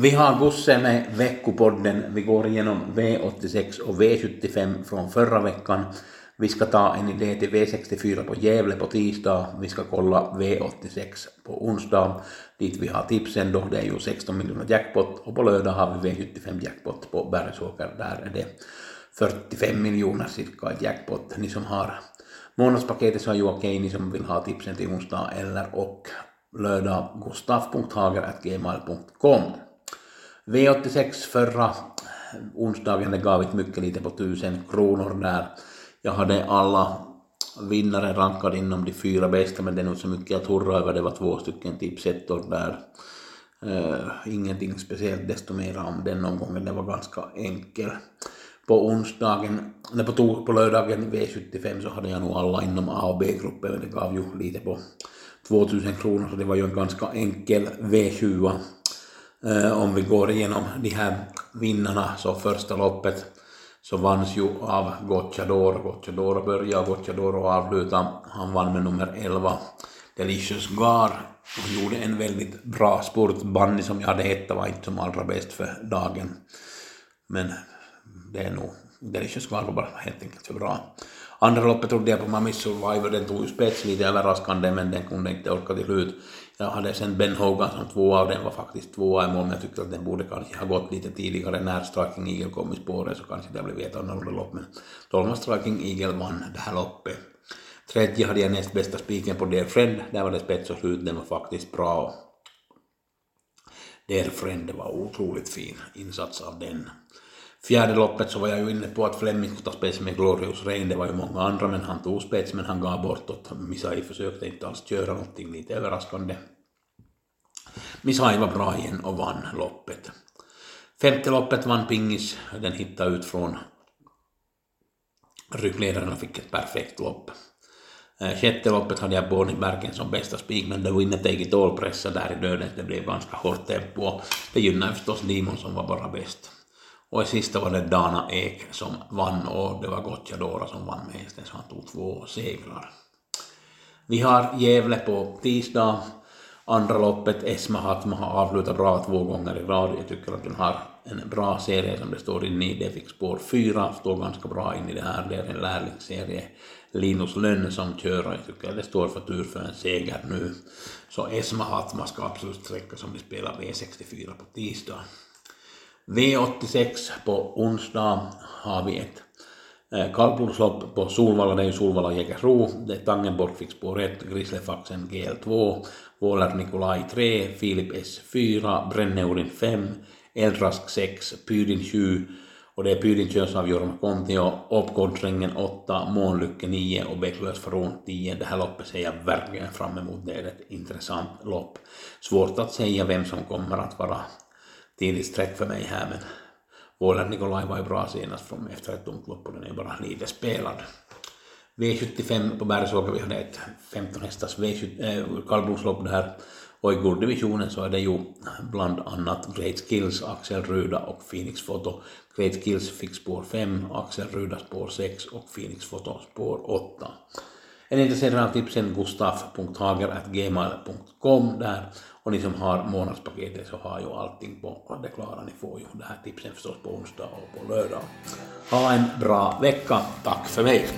Vi har Gusse med veckopodden. Vi går igenom V86 och V75 från förra veckan. Vi ska ta en idé till V64 på Gävle på tisdag. Vi ska kolla V86 på onsdag, dit vi har tipsen då. Det är ju 16 miljoner jackpot och på lördag har vi V75 jackpot på Bergsåker. Där är det 45 miljoner cirka jackpot. Ni som har månadspaketet så är ju okej, ni som vill ha tipsen till onsdag eller och lördag gustaf.hager.gmail.com V86 förra onsdagen, det gav inte mycket lite på tusen kronor där. Jag hade alla vinnare rankade inom de fyra bästa, men det är nog så mycket att hurra över. Det var två stycken tipsettor där. Uh, ingenting speciellt desto mer om den omgången, det var ganska enkel. På onsdagen, nej på, på lördagen V75 så hade jag nog alla inom A och B-gruppen, men det gav ju lite på 2000 kronor, så det var ju en ganska enkel V20 Eh, Eh, om vi går igenom de här vinnarna så första loppet så vanns ju av Gocciador. Gocciador började Gocciador och avslutade. Han vann med nummer 11 Delicious Gar och gjorde en väldigt bra spurt. Banni som jag hade hett var inte som allra bäst för dagen. Men det är nog Delicious Gar var bara helt enkelt för bra. Andra loppet trodde jag på Mami Survivor, den tog ju spets lite överraskande men den kunde inte orka till slut. Jag hade sen Ben Hogan som tvåa och den var faktiskt tvåa i mål men jag tyckte att den borde kanske ha gått lite tidigare när Striking Eagle kom i spåret så kanske det blivit ett annorlunda lopp men 12 Striking Eagle vann det här loppet. Tredje hade jag näst bästa spiken på Dear Friend, där var det spets och slut, den var faktiskt bra. Dear Friend, det var otroligt fin insats av den. Fjärde loppet så var jag ju inne på att Fleming skulle ta spets med Glorious Rain, det var ju många andra men han tog spets men han gav bort åt Misai försökte inte alls köra någonting lite överraskande. Misai var bra igen och vann loppet. Femte loppet vann Pingis, den hittade ut från ryggledaren och fick ett perfekt lopp. Eh, sjätte loppet hade jag Bonnie Bergen som bästa spik, men det Winner Take It All där i döden, det blev ganska hårt tempo. Det gynnade förstås Nimon som var bara bäst. Och i sista var det Dana Ek som vann och det var Gocciadora som vann med hästen så han tog två segrar. Vi har Gävle på tisdag. Andra loppet, Esma Hatma har avslutat bra två gånger i rad. Jag tycker att den har en bra serie som det står inne i. Det fick spår fyra, står ganska bra in i det här. Det är en lärlingsserie. Linus Lönn som kör och jag tycker att det står för tur för en seger nu. Så Esma Hatma ska absolut sträcka som vi spelar V64 på tisdag. V86 på onsdag har vi ett eh, kallblodslopp på Solvalla, det är ju Solvalla Jägersro, det är Tangenborg fick spår 1, Grislefaxen GL2, Våler Nikolaj 3, Filip S4, Bränneurin 5, Eldrask 6, Pydin 7 och det är Pydin körs av Jorma Kontio, Uppgårdsrängen 8, Månlycke 9 och Bäcklös Faron 10. Det här loppet ser jag verkligen fram emot, det är ett intressant lopp. Svårt att säga vem som kommer att vara tidigt streck för mig här men Åland Nikolaj var ju bra senast från efter ett tomt lopp och den är bara lite spelad. V75 på Bergsåker, vi hade ett 15 hästars äh, kallblodslopp där och i gulddivisionen så är det ju bland annat Great Skills, Axel Ruda och Phoenix Photo. Great Skills fick spår 5, Axel Ruda spår 6 och Phoenix Photo spår 8. Är ni intresserade av tipsen gustaf.hager.gmail.com där och ni som har månadspaketet så har ju allting på det klara. Ni får ju det här tipsen förstås på onsdag och på lördag. Ha en bra vecka. Tack för mig.